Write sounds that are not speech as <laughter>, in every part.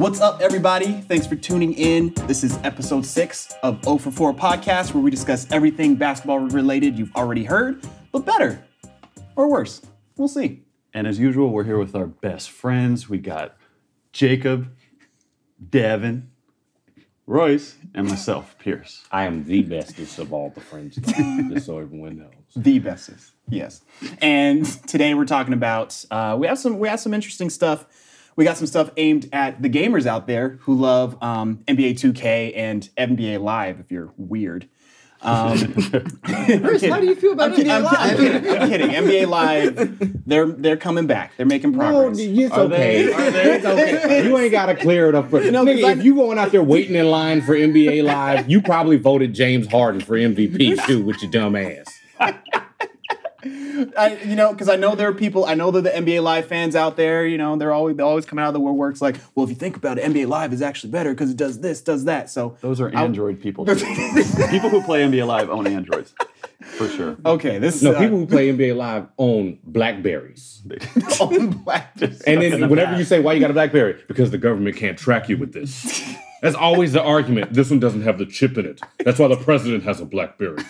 What's up, everybody? Thanks for tuning in. This is episode six of O for 4 podcast, where we discuss everything basketball related you've already heard, but better or worse. We'll see. And as usual, we're here with our best friends. We got Jacob, Devin, Royce, and myself, Pierce. I am the bestest of all the friends, though, <laughs> just so everyone knows. The bestest, yes. And today we're talking about uh, we have some we have some interesting stuff. We got some stuff aimed at the gamers out there who love um, NBA 2K and NBA Live. If you're weird. Um, <laughs> Chris, how do you feel about I'm, NBA I'm, Live? I'm kidding. I'm kidding. NBA Live, they're they're coming back. They're making No, progress. it's Are they? okay. <laughs> It's okay. You ain't got to clear it up. For, No, 'cause Nigga, I'm- if you going out there waiting in line for NBA Live, you probably voted James Harden for MVP too, with your dumb ass. I, you know, because I know there are people. I know that the NBA Live fans out there. You know, they're always they always come out of the woodworks like, well, if you think about it, NBA Live is actually better because it does this, does that. So Those are Android people. too. <laughs> people who play NBA Live own Androids, for sure. okay, this No, uh, people who play NBA Live own Blackberries. <laughs> <laughs> own black. And then whenever you say, why you got a Blackberry? Because the government can't track you with this. That's always the argument. This one doesn't have the chip in it. That's why the president has a Blackberry.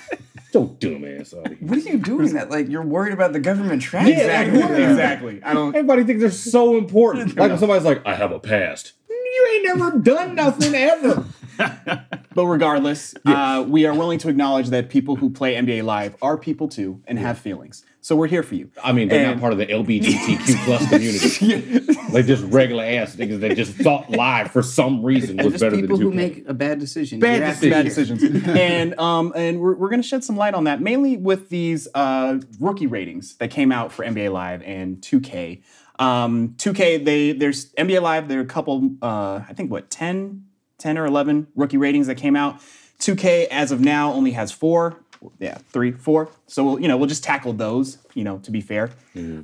Don't dumb ass out of here. What are you doing that? Like you're worried about the government tracking exactly, you? exactly. I don't. Everybody thinks they're so important. <laughs> Like when somebody's like, I have a past. You ain't never done nothing ever. <laughs> But regardless, uh, we are willing to acknowledge that people who play NBA Live are people too and have feelings. So we're here for you. I mean, they're And- not part of the LGBTQ <laughs> plus community. <laughs> Like just regular ass niggas that just thought live for some reason was Just better people than who 2K. make a bad decision. Bad You're bad decisions. <laughs> and um, and we're, we're going to shed some light on that, mainly with these uh, rookie ratings that came out for NBA Live and 2K. Um, 2K, they there's NBA Live. There are a couple, uh, I think what 10, 10 or 11 rookie ratings that came out. 2K as of now only has four. Yeah, three, four. So we'll, you know we'll just tackle those. You know, to be fair.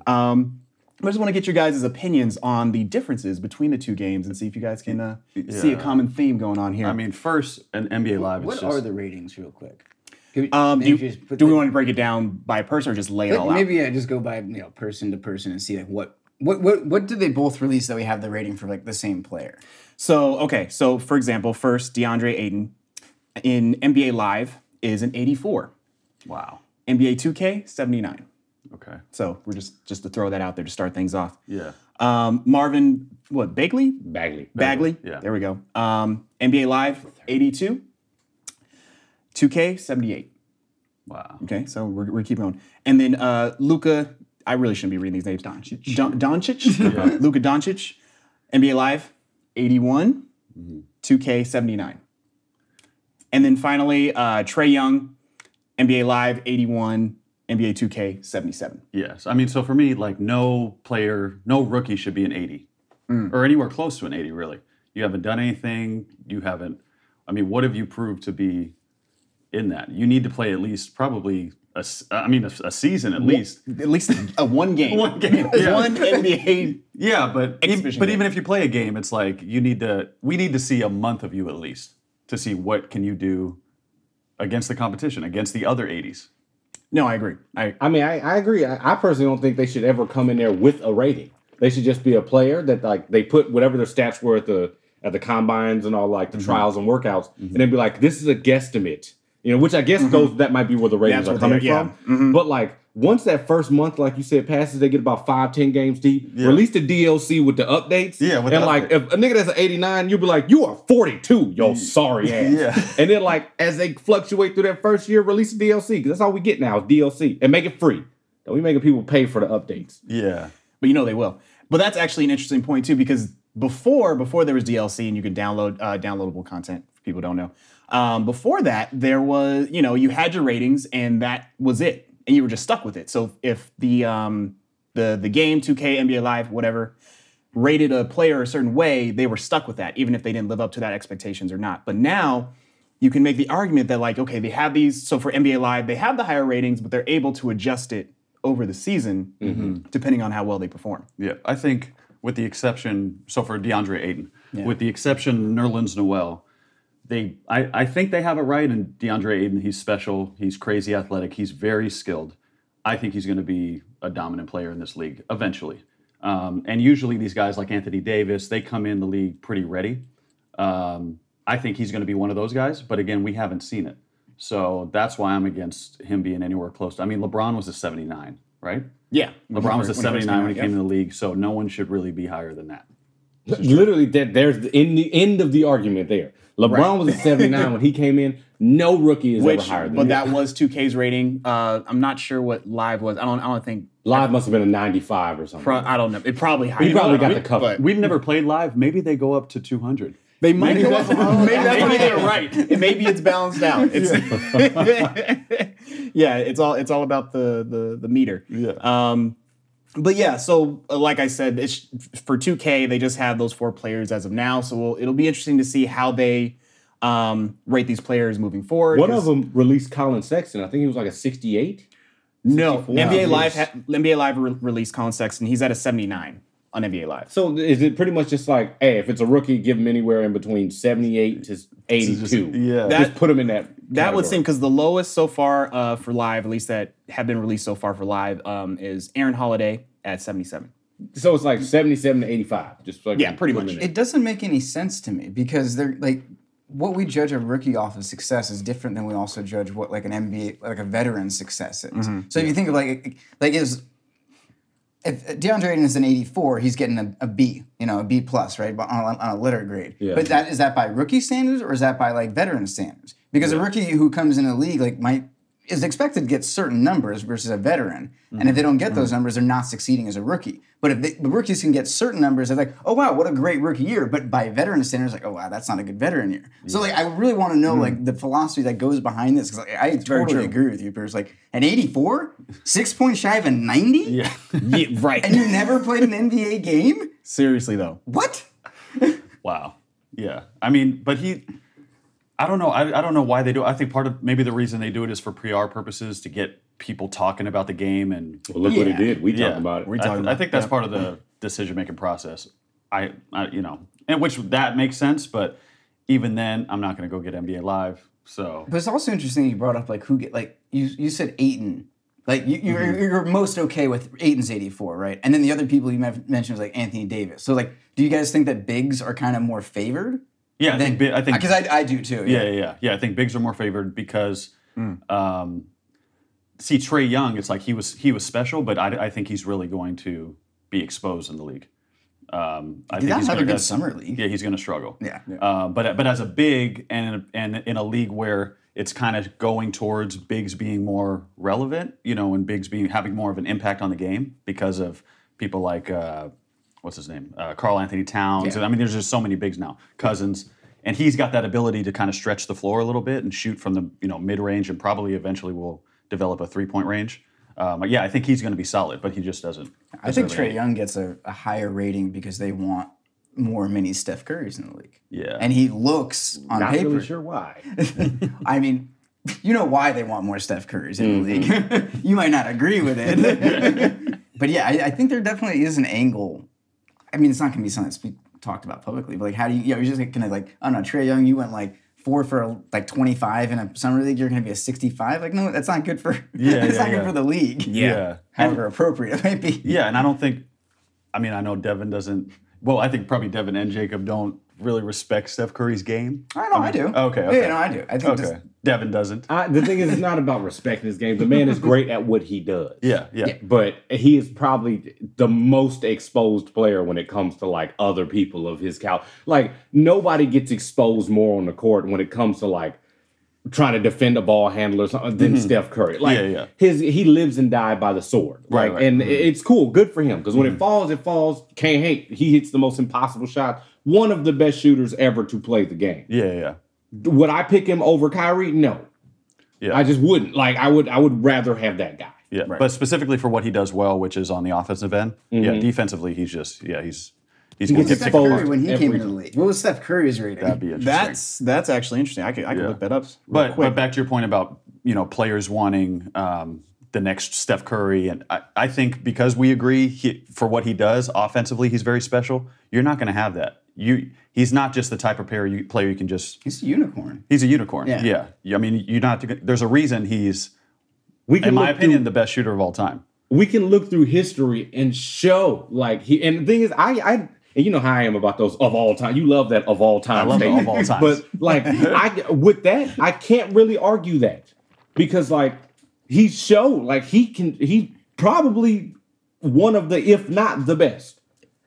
Um, I just want to get your guys' opinions on the differences between the two games and see if you guys can uh, see a common theme going on here. I mean, first, an NBA Live is What just. are the ratings, real quick? We- Um, do, you- just put do we want to break it down by person or just lay it like, all out? maybe yeah, just go by you know person to person and see like what what what what did they both release that we have the rating for like the same player? So, okay, so for example, first DeAndre Ayton in NBA Live is an 84. Wow. NBA 2K 79. Okay. So we're just just to throw that out there to start things off. Yeah. Um, Marvin, what Bagley? Bagley. Bagley. yeah. There we go. Um, NBA Live 82. 2K 78. Wow. Okay, so we're, we're keeping going. And then uh, Luka, I really shouldn't be reading these names. Doncic. Don, Doncic? <laughs> Luka Doncic, NBA Live, 81, 2K, 79. And then finally, uh, Trae Young, NBA Live, 81, NBA 2K, 77. Yes. I mean, so for me, like, no player, no rookie should be an 80 or anywhere close to an 80, really. You haven't done anything. You haven't, I mean, what have you proved to be in that? You need to play at least probably, a, s- I mean, a, a season at least. At least a one game. <laughs> One game, yeah. One NBA. Yeah, but but game. even if you play a game, it's like you need to. We need to see a month of you at least to see what can you do against the competition, against the other 80s. No, I agree. I, I mean, I, I agree. I, I personally don't think they should ever come in there with a rating. They should just be a player that like they put whatever their stats were at the at the combines and all like Mm-hmm. the trials and workouts, and then be like, this is a guesstimate. You know, which I guess goes that might be where the ratings Mm-hmm. That's are coming they- yeah. Mm-hmm. from. But like once that first month, like you said, passes, they get about five, ten games deep. Release the DLC with the updates. Yeah, with and the like updates. if a nigga that's an 89, you'll be like, you are 42, yo sorry <laughs> ass. Yeah. And then like as they fluctuate through that first year, release the DLC because that's all we get now is DLC and make it free. Don't we making people pay for the updates? Yeah. but you know they will. But that's actually an interesting point too, because before before there was DLC and you could download uh, downloadable content. If people don't know. Um, before that, there was you know you had your ratings and that was it, and you were just stuck with it. So if the um, the the game 2K NBA Live whatever rated a player a certain way, they were stuck with that, even if they didn't live up to that expectations or not. But now you can make the argument that like okay they have these so for NBA Live they have the higher ratings, but they're able to adjust it over the season depending on how well they perform. Yeah, I think with the exception, so for DeAndre Ayton, with the exception Nerlens Noel, they I, I think they have it right. And DeAndre Ayton, he's special. He's crazy athletic. He's very skilled. I think he's going to be a dominant player in this league eventually. Um, and usually these guys like Anthony Davis, they come in the league pretty ready. Um, I think he's going to be one of those guys, but again, we haven't seen it. So that's why I'm against him being anywhere close. to I mean, LeBron was a 79, right? Yeah, LeBron was a When he 79 when he out, came in the league, so no one should really be higher than that. Literally, that there's the, in the end of the argument there. LeBron was a 79 when he came in. No rookie is Which, ever higher than but him. that was 2K's rating. Uh, I'm not sure what live was. I don't. I don't think. Live must have been a 95 or something. Pro, I don't know. It probably higher. he probably got We- the cover. but We've never played live. Maybe they go up to 200. They might Maybe go up. <laughs> maybe that's maybe they're they're right. <laughs> right. Maybe it's balanced out. It's <laughs> yeah. It's all it's all about the the the meter. Yeah. Um, but yeah. So uh, like I said, it's for 2K. They just have those four players as of now. So we'll, it'll be interesting to see how they um, rate these players moving forward. One of them released Collin Sexton. I think he was like a 68. No, 64. NBA Live. Ha- NBA Live re- released Collin Sexton. He's at a 79 on NBA Live. So is it pretty much just like, hey, if it's a rookie, give him anywhere in between 78 to 82. yeah. Just put him in that. That would seem because the lowest so far uh, for live, at least that have been released so far for live, um, is Aaron Holiday at 77. So it's like 77 to 85. Just like Yeah, pretty much. It doesn't make any sense to me because they're like what we judge a rookie off of success is different than we also judge what like an NBA like a veteran success is. So if you think of like like is if DeAndre Ayton is an 84, he's getting a, a B, you know, a B plus, right, on, on a letter grade. Yeah. But that is that by rookie standards or is that by like veteran standards? Because a rookie who comes in the league like might is expected to get certain numbers versus a veteran, and if they don't get those mm-hmm. numbers, they're not succeeding as a rookie. But if they, the rookies can get certain numbers, they're like, oh wow, what a great rookie year. But by veteran standards, like, oh wow, that's not a good veteran year. So like, I really want to know mm. like the philosophy that goes behind this because like, I totally true. agree with you, Pierce. Like an 84, six points shy of a 90, yeah. Yeah, right. and you never played an NBA game. Seriously though, What? <laughs> Wow. Yeah. I mean, but he, I don't know. I, I don't know why they do it. I think part of maybe the reason they do it is for PR purposes to get people talking about the game and Well, look what he Yeah. did. We yeah. talked about it. We I, th- about- I think that's part of the decision making process. I, I, you know, and which that makes sense, but even then, I'm not going to go get NBA Live. So But it's also interesting you brought up like who get like you you said Ayton. Like you, you're, Mm-hmm. you're most okay with Ayton's 84, right? And then the other people you mentioned was like Anthony Davis. So like, do you guys think that bigs are kind of more favored? Yeah, I think, I think because I, I do too. Yeah, yeah, yeah. Yeah, I think bigs are more favored because, um, see, Trae Young, it's like he was he was special, but I, I think he's really going to be exposed in the league. Um, I He think does he's have a gonna, good summer league. Yeah, he's going to struggle. Yeah. Uh, but but as a big and and in a league where it's kind of going towards bigs being more relevant, you know, and bigs being having more of an impact on the game because of people like uh, what's his name, uh, Karl Anthony Towns. Yeah. And I mean, there's just so many bigs now, Cousins, and he's got that ability to kind of stretch the floor a little bit and shoot from the you know mid range, and probably eventually will develop a three point range. Um, yeah, I think he's going to be solid, but he just doesn't. I think Trae. Young gets a, a higher rating because they want more mini Steph Currys in the league. Yeah. And he looks on Not paper. really sure why. <laughs> I mean, you know why they want more Steph Currys in the Mm-hmm. league. <laughs> you might not agree with it. <laughs> but yeah, I, I think there definitely is an angle. I mean, it's not going to be something that's be talked about publicly, but like, how do you, you know, you're just like, kind of like, I don't know, Trae Young, you went like four for like 25 in a summer league, you're going to be a 65. Like, no, that's not good for, <laughs> Yeah, <laughs> it's yeah, not good for the league. Yeah. <laughs> However appropriate it might be. Yeah, and I don't think. I mean, I know Devin doesn't. Well, I think probably Devin and Jacob don't really respect Steph Curry's game. I know, I, do. Okay, Yeah, okay. no, I do. I think Okay, just, Devin doesn't. I, the thing is, it's not about respecting his game. The man is great at what he does. Yeah, yeah, But he is probably the most exposed player when it comes to like other people of his cal. Like nobody gets exposed more on the court when it comes to like trying to defend a ball handler or something than Steph Curry. Like Mm-hmm. Yeah, yeah. his he lives and died by the sword. Right, Like, right. and it's cool, good for him because when it falls, it falls. Can't hate. He hits the most impossible shot. One of the best shooters ever to play the game. yeah, yeah, Would I pick him over Kyrie? No. yeah. I just wouldn't. Like I would I would rather have that guy. yeah. But specifically for what he does well, which is on the offensive end. Yeah, defensively, he's just yeah, he's he's going to gets get Steph Curry when he came every- into the league. What was Steph Curry's rating? That'd be interesting. that's that's actually interesting. I could I could Yeah. look that up. real But quick. but back to your point about you know players wanting um, the next Steph Curry, and I, I think because we agree he, for what he does offensively, he's very special. You're not going to have that. You he's not just the type of player you, player you can just. He's a unicorn. He's a unicorn. Yeah. Yeah. I mean, you're not. There's a reason he's, We can in my opinion, through- the best shooter of all time. we can look through history and show like he. And the thing is, I I. And you know how I am about those of all time. You love that of all time. I love the of all times. But like I with that, I can't really argue that because like he showed like he can he probably one of the if not the best.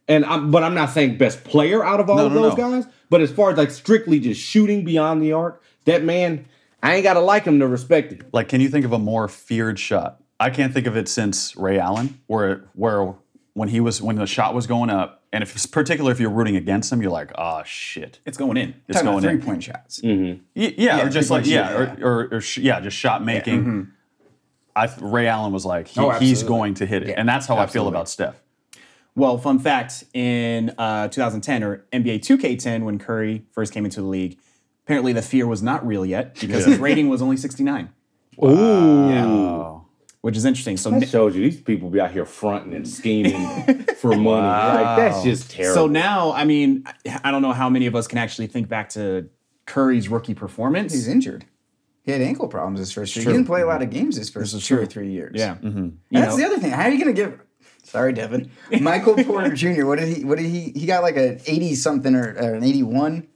And I'm but I'm not saying best player out of all No, of no, those no. guys. But as far as like strictly just shooting beyond the arc, that man, I ain't gotta like him to respect him. Like, can you think of a more feared shot? I can't think of it since Ray Allen, where where when he was when the shot was going up, and if it's particular if you're rooting against him, you're like, oh shit, It's going in. it's Talking about going three in. point shots. Mm-hmm. Y- Yeah, or just like yeah, shooting, or, or, or sh- yeah, just shot making. Mm-hmm. I Ray Allen was like he, Oh, he's going to hit it, Yeah, and that's how I feel about Steph. Well, fun fact in uh, 2010 or NBA 2K10, when Curry first came into the league, apparently the fear was not real yet because his rating was only 69, Ooh. Oh, which is interesting. So, That n- shows you these people be out here fronting and scheming <laughs> for money. Like that's just terrible. so now, I mean, I- I don't know how many of us can actually think back to Curry's rookie performance. He's injured. He had ankle problems his first year. He didn't play a lot of games his first is two or three years. yeah. And You that's know, the other thing. How are you going to give? Sorry, Devin. Michael <laughs> Porter Jr. What did he? What did he? He got like an eighty something or, or an eighty one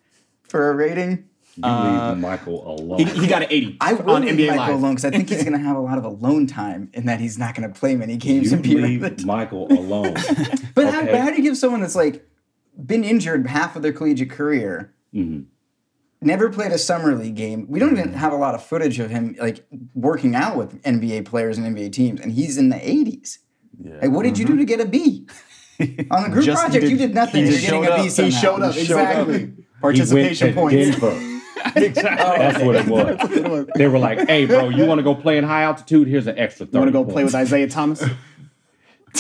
for a rating. you leave uh, Michael alone. he, he got an 80 I on will leave NBA Michael Live. alone because I think he's going to have a lot of alone time in that he's not going to play many games you leave Michael alone. <laughs> But, how, but how do you give someone that's like been injured half of their collegiate career, mm-hmm. never played a summer league game? We don't even mm-hmm. have a lot of footage of him like working out with NBA players and NBA teams, and he's in the 80s. Like, what did you do mm-hmm. to get a B? On the <laughs> group Just- project, did- you did nothing. he You're getting showed a B up. He showed up, You showed up. exactly. he went Participation to points. Denver. <laughs> That's what it was. They were like, "Hey, bro, you want to go play in high altitude? Here's an extra 30 You want to go play with. Isaiah Thomas? <laughs>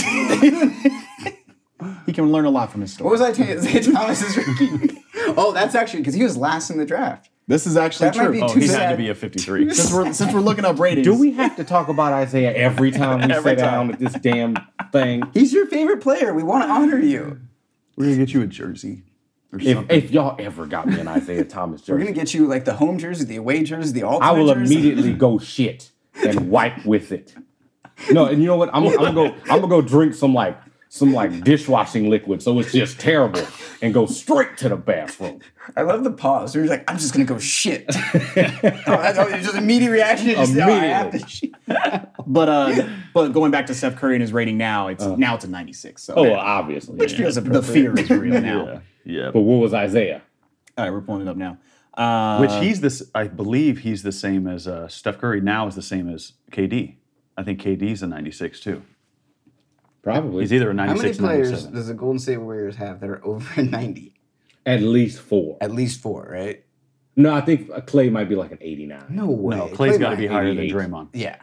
he can learn a lot from his story. What was I telling you? Isaiah Thomas's rookie. oh, that's actually because he was last in the draft. This is actually That might true. be oh, too he had to sad. be a 53. <laughs> since we're since we're looking up ratings, Do we have to talk about Isaiah every time we <laughs> Every sit time. down at this damn thing? He's your favorite player. We want to honor you. We're gonna get you a jersey or If, something. if y'all ever got me an Isaiah Thomas jersey. We're jersey, gonna get you like the home jersey, the away jersey, the all. I will jersey. immediately go shit and wipe with it. No, and you know what? I'm, I'm gonna go. I'm gonna go drink some like some like dishwashing liquid, so it's just terrible, and go straight to the bathroom. I love the pause. Where he's like, "I'm just gonna go shit." <laughs> oh, that's oh, just immediate reaction. You Just, oh, I have to shit. <laughs> but uh, but going back to Steph Curry and his rating now, it's now it's a 96. So Oh, well, obviously. Which feels the fear is real <laughs> now. yeah, yeah. But what was Isaiah? All right, we're pulling it up now. Uh, Which he's this, I believe he's the same as uh, Steph Curry. Now is the same as KD. I think KD's a 96 too. Probably He's either a 96 How many players does the Golden State Warriors have that are over <laughs> 90? at least four. At least four, right? No, I think Klay might be like an 89. No way. No, Klay's got to be higher than 88. Draymond. Yeah.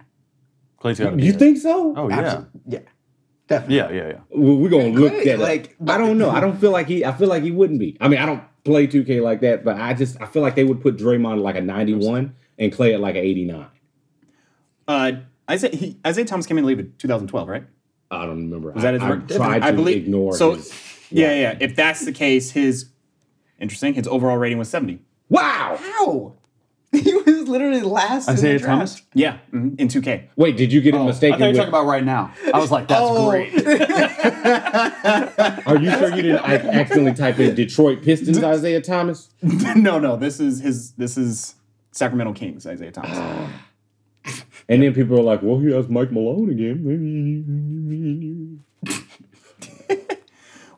Klay's got to be. You think so? Oh yeah, Absol- Yeah. Definitely. yeah, yeah, yeah. Well, we're gonna look Klay, that like, like I don't know. I don't feel like he. I feel like he wouldn't be. I mean, I don't play 2K like that, but I just I feel like they would put Draymond at like a 91 and Klay at like an 89. uh, Isaiah, he, Isaiah Thomas came in late in 2012, right? I don't remember. Was that his I, I tried to I believe- ignore so- his. Yeah, yeah. If that's the case, his interesting. His overall rating was 70. Wow. How? <laughs> He was literally last in Isaiah the draft. Thomas. Yeah, mhm, in 2K. Wait, did you get him I mistaken? thought you were talking about right now. I was like, that's <laughs> Oh. great. <laughs> Are you sure you didn't ac- accidentally type in Detroit Pistons Isaiah Thomas? no, no. This is his. This is Sacramento Kings. Isaiah Thomas. And then people are like, "Well, he has Mike Malone again." <laughs>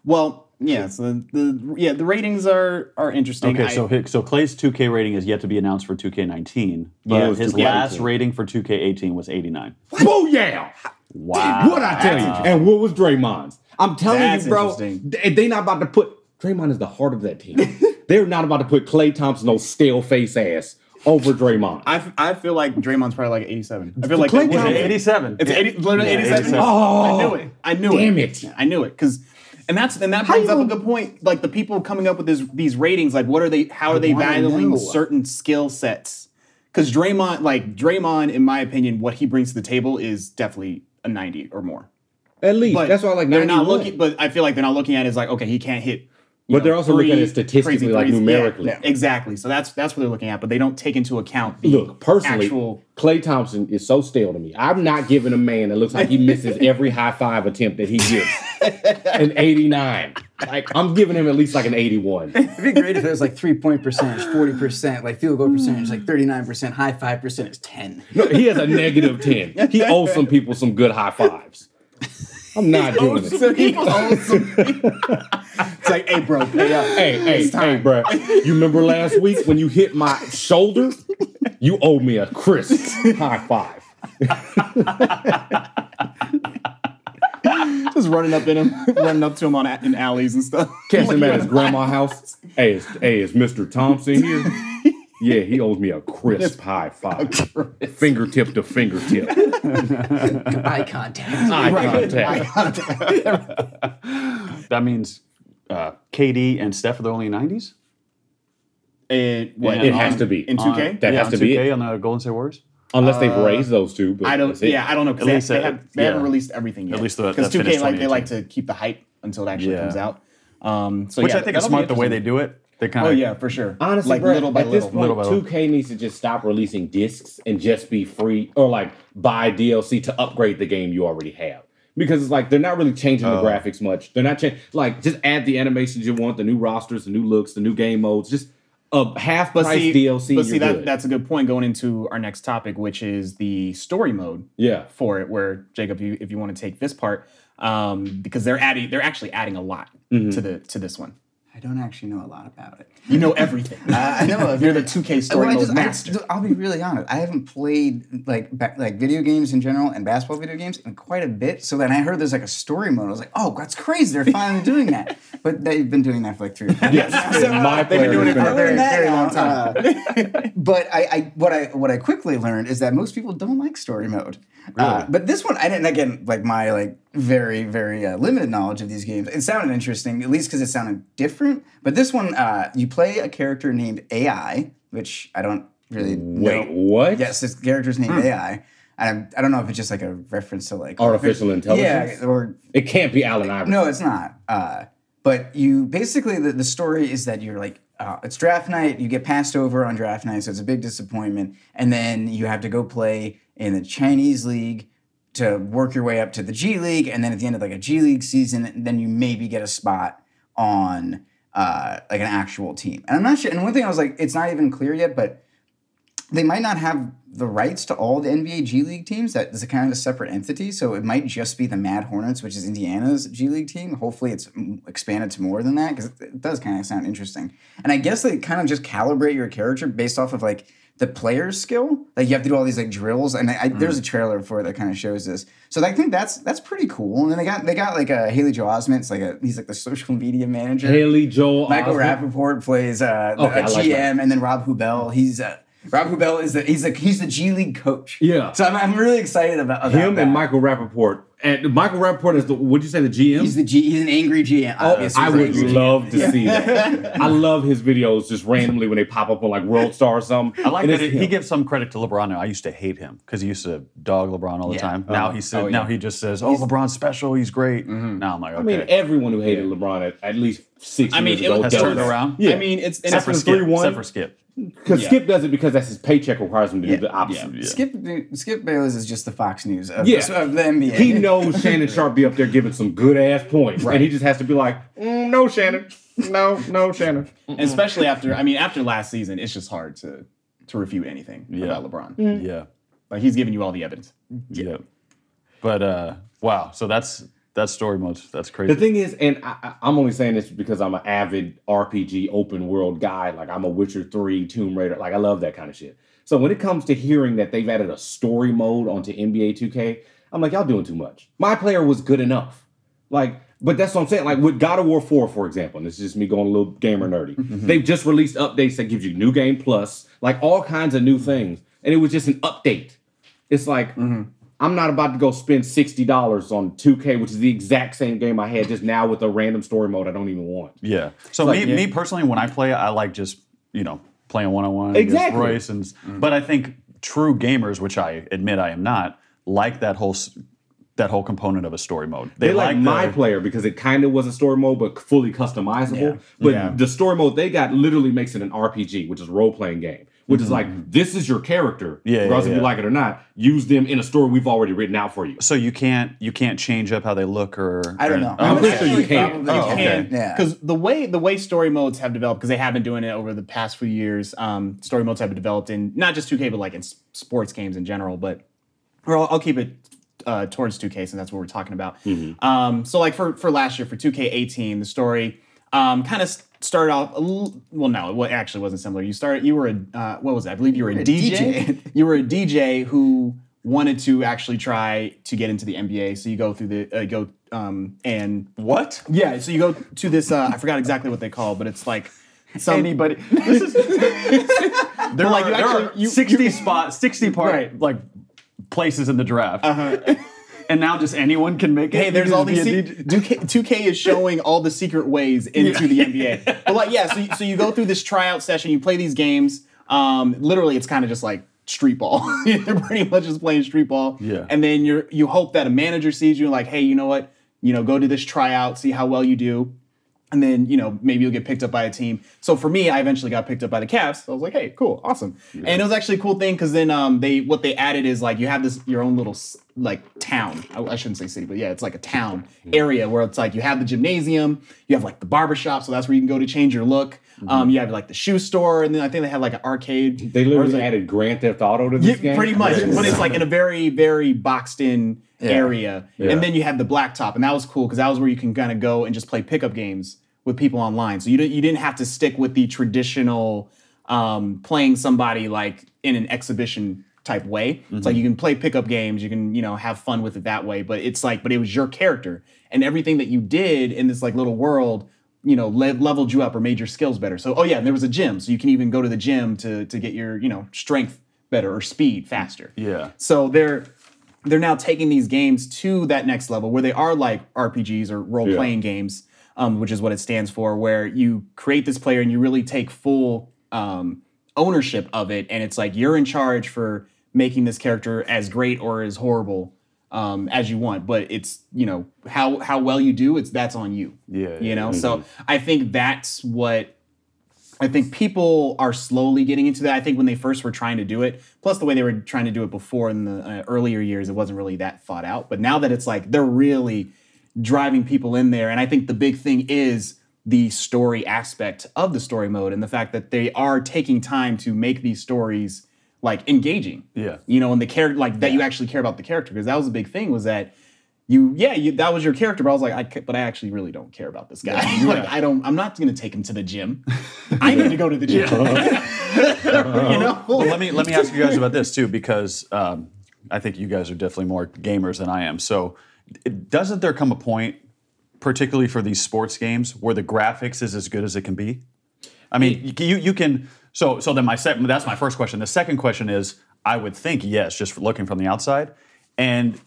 Well, yeah. So the, the yeah the ratings are are interesting. Okay, I- so so Klay's 2K rating is yet to be announced for 2K19, but Yeah, his 2K18. last rating for 2K18 was 89. Oh yeah! Wow. What I tell you? And what was Draymond's? I'm telling That's you, bro. interesting. They, they not about to put Draymond is the heart of that team. <laughs> They're not about to put Klay Thompson, no stale face ass, over Draymond. I, f- I feel like Draymond's probably like 87. I feel like Klay Thompson- 87. It's 80, literally Yeah, 87. 87. Oh, I knew it. I knew damn it. it. I knew it because, and that's and that brings you up a good point. Like the people coming up with this, these ratings, like what are they? How are they wanna valuing know. certain skill sets? Because Draymond, like Draymond, in my opinion, what he brings to the table is definitely a 90 or more. At least But that's why I like. they're not 91. looking. But I feel like they're not looking at it as like, okay, he can't hit, you But they're also looking at it statistically, like, threes. Yeah, numerically. yeah, exactly. So that's that's what they're looking at, but they don't take into account the Look, personally, actual. Klay Thompson is so stale to me. I'm not giving a man that looks like he misses <laughs> every high five attempt that he gives an 89. Like I'm giving him at least like an 81. It'd be great if it was like three point percentage, 40%, like field goal percentage, like 39%, high five percent is 10. No, he has a negative 10. He owes some people some good high fives. I'm not doing it. So he owns some- it's like, hey, bro, pay up. Hey, hey, hey, bro. You remember last week when you hit my shoulder? You owe me a crisp high five. Just running up in him, running up to him on a- in alleys and stuff. Catch him at his grandma's house. Hey, is, hey, is Mr. Thompson here? Yeah, he owes me a crisp high five. Fingertip to fingertip. Eye contact. Eye contact. <laughs> That means uh, KD and Steph are the only 90s? It, what, It has to be. in 2K. That yeah, has on to be 2K it. on the Golden State Warriors? Unless they've raised those two. But I don't. Yeah, I don't know At they, least, they, uh, have, they yeah. haven't released everything yet. At least because 2K like they like to keep the hype until it actually Yeah. comes out. Um, so Which yeah, I think is smart the way they do it. They kind Oh of yeah, for sure. Honestly, like bro, little by at little. point, Little by 2K needs to just stop releasing discs and just be free or like buy DLC to upgrade the game you already have. Because it's like they're not really changing the Oh. graphics much. They're not changing like just add the animations you want, the new rosters, the new looks, the new game modes, just a half price see, DLC. but see that good. that's a good point going into our next topic, which is the story mode yeah. for it. Where Jacob, you, if you want to take this part, um, because they're adding, they're actually adding a lot Mm-hmm. to the to this one. I don't actually know a lot about it. You know everything. <laughs> Uh, I know. You're the 2K story Well, I mode just- I master. just- I'll be really honest. I haven't played like ba- like video games in general and basketball video games in quite a bit. So then I heard there's like a story mode. I was like, oh, that's crazy. They're finally <laughs> doing that. But they've been doing that for like three or four years. Yes. My They've been doing it for a very, very long time. <laughs> but I, I what I what I quickly learned is that most people don't like story mode. Uh, but this one, I didn't. Again, like my like very very uh, limited knowledge of these games, it sounded interesting, at least because it sounded different. But this one, uh, you play a character named AI, which I don't really Wait, know. what? Yes, this character's named AI. And I, I don't know if it's just like a reference to like Artificial intelligence? Yeah, or It can't be Allen Iverson. no, it's not. Uh, but you basically the, the story is that you're like uh, it's draft night. You get passed over on draft night, so it's a big disappointment. And then you have to go play in the Chinese league to work your way up to the G League, and then at the end of like a G League season, then you maybe get a spot on uh, like an actual team. And I'm not sure. And one thing I was like, it's not even clear yet, but they might not have the rights to all the NBA G League teams. That is a kind of a separate entity. So it might just be the Mad Hornets, which is Indiana's G League team. Hopefully, it's expanded to more than that because it does kind of sound interesting. And I guess they kind of just calibrate your character based off of like the player's skill. Like you have to do all these like drills, and I, I, there's a trailer for it that kind of shows this. So I think that's that's pretty cool. And then they got they got like a Haley Joel Osment. It's like a he's like the social media manager. Haley Joel. Michael Osment. Rappaport plays uh, the- Okay, a like GM, that. and then Rob Huebel. He's uh, Rob Huebel is the he's the he's the G League coach. Yeah. So I'm, I'm really excited about, about Him that. and Michael Rappaport. And Michael Rappaport is the, would you say the GM? He's the G. He's an angry GM. Oh, obviously. I would angry GM. love to see that. <laughs> I love his videos just randomly when they pop up on like World Star or something. I like And that it's he gives some credit to LeBron. Now I used to hate him because he used to dog LeBron all the Yeah. time. Now uh-huh. he oh, said, Oh, yeah. now he just says, "Oh, LeBron's special. He's great." Mm-hmm. Now I'm like, okay, I mean, everyone who hated LeBron at, at least six I mean, years it ago has turned around. Yeah. I mean, it's and except for Skip. 3-1. Except for Skip. Because Yeah. Skip does it because that's his paycheck requires him to do the opposite. Yeah. Skip Skip Bayless is just the Fox News of, Yeah. of the NBA. He knows Shannon Sharpe be up there giving some good ass points, and he just has to be like, "Mm, "No, Shannon, no, no, Shannon." And <laughs> especially after I mean after last season, it's just hard to to refute anything Yeah. about LeBron. Yeah, Like he's giving you all the evidence. yeah. But uh, wow, so that's that's story mode. That's crazy. The thing is, and I, I'm only saying this because I'm an avid RPG open world guy. Like I'm a Witcher Three, Tomb Raider. Like I love that kind of shit. So when it comes to hearing that they've added a story mode onto NBA 2K, I'm like, y'all doing too much. My player was good enough. Like, but that's what I'm saying. Like with God of War 4, for example, and this is just me going a little gamer nerdy. <laughs> They've just released updates that gives you new game plus, like all kinds of new things, and it was just an update. It's like mm-hmm. I'm not about to go spend sixty dollars on 2K, which is the exact same game I had just now with a random story mode I don't even want. yeah. So like, me, yeah. me personally, when I play, I like just you know playing one on one Exactly. Royce, and mm-hmm. but I think true gamers, which I admit I am not, like that whole s- that whole component of a story mode. They, They like the- my player because it kind of was a story mode, but fully customizable. But Yeah. the story mode they got literally makes it an RPG, which is a role playing game. Which is like this is your character, Yeah, regardless yeah, if you like it or not. Use them in a story we've already written out for you. So you can't you can't change up how they look or I don't know. I'm okay. pretty sure you can. Probably Oh, okay. Yeah. Because the way the way story modes have developed, because they have been doing it over the past few years, um, story modes have been developed in not just 2K, but like in sports games in general. But or I'll, I'll keep it uh, towards 2K and that's what we're talking about. Um, so like for for last year for 2K18, the story um, kind of started off. A well, no, it actually wasn't similar. You started. You were a uh, what was it? I believe you were a, a DJ. DJ. you were a DJ <laughs> who wanted to actually try to get into the NBA. So you go through the uh, go um, and What? yeah, so you go to this. Uh, I forgot exactly what they call, but it's like some Anybody? <laughs> This is <laughs> there like, are, you there actually- are you- sixty spots, sixty part Right. like places in the draft, and now just anyone can make it. Hey, there's all these. Se- <laughs> 2K, 2K is showing all the secret ways into the NBA. But like, yeah, so you, so you go through this tryout session, you play these games. Um, literally, it's kind of just like street ball. <laughs> You're pretty much just playing street ball. Yeah. And then you're you hope that a manager sees you and like, hey, you know what? You know, go to this tryout, see how well you do. And then you know maybe you'll get picked up by a team. So for me, I eventually got picked up by the Cavs. So I was like, hey, cool, awesome. And it was actually a cool thing because then um they what they added is like you have this your own little like town. I, I shouldn't say city, but yeah, it's like a town area where it's like you have the gymnasium, you have like the barbershop, so that's where you can go to change your look. Um, you have like the shoe store, and then I think they had like an arcade. They literally it- added Grand Theft Auto to this yeah, game. pretty much. but it's like in a very, very boxed in area. Yeah. And then you have the blacktop, and that was cool because that was where you can kind of go and just play pickup games with people online. So you didn't you didn't have to stick with the traditional um, playing somebody like in an exhibition type way. It's like you can play pickup games, you can you know have fun with it that way. But it's like, but it was your character, and everything that you did in this like little world. You know, le- leveled you up or made your skills better. So, oh yeah, and there was a gym, so you can even go to the gym to to get your you know strength better or speed faster. Yeah. So they're they're now taking these games to that next level where they are like RPGs or role playing games, um, which is what it stands for, where you create this player and you really take full um, ownership of it, and it's like you're in charge for making this character as great or as horrible um, as you want. But it's you know how how well you do, it's that's on you. Yeah, you yeah, know. So I think that's what I think people are slowly getting into that. I think when they first were trying to do it, plus the way they were trying to do it before in the uh, earlier years, it wasn't really that thought out. But now that it's like they're really driving people in there, and I think the big thing is the story aspect of the story mode and the fact that they are taking time to make these stories like engaging. Yeah. You know, and the character like that you actually care about the character because that was a big thing was that you yeah you, that was your character but i was like I, but i actually really don't care about this guy. <laughs> Like i don't i'm not going to take him to the gym. I need to go to the gym. <laughs> You know? Well, let me let me ask you guys about this too, because um, I think you guys are definitely more gamers than I am. So, doesn't there come a point, particularly for these sports games, where the graphics is as good as it can be? I mean, you you can. So so then my second that's my first question. The second question is, I would think yes, just looking from the outside, and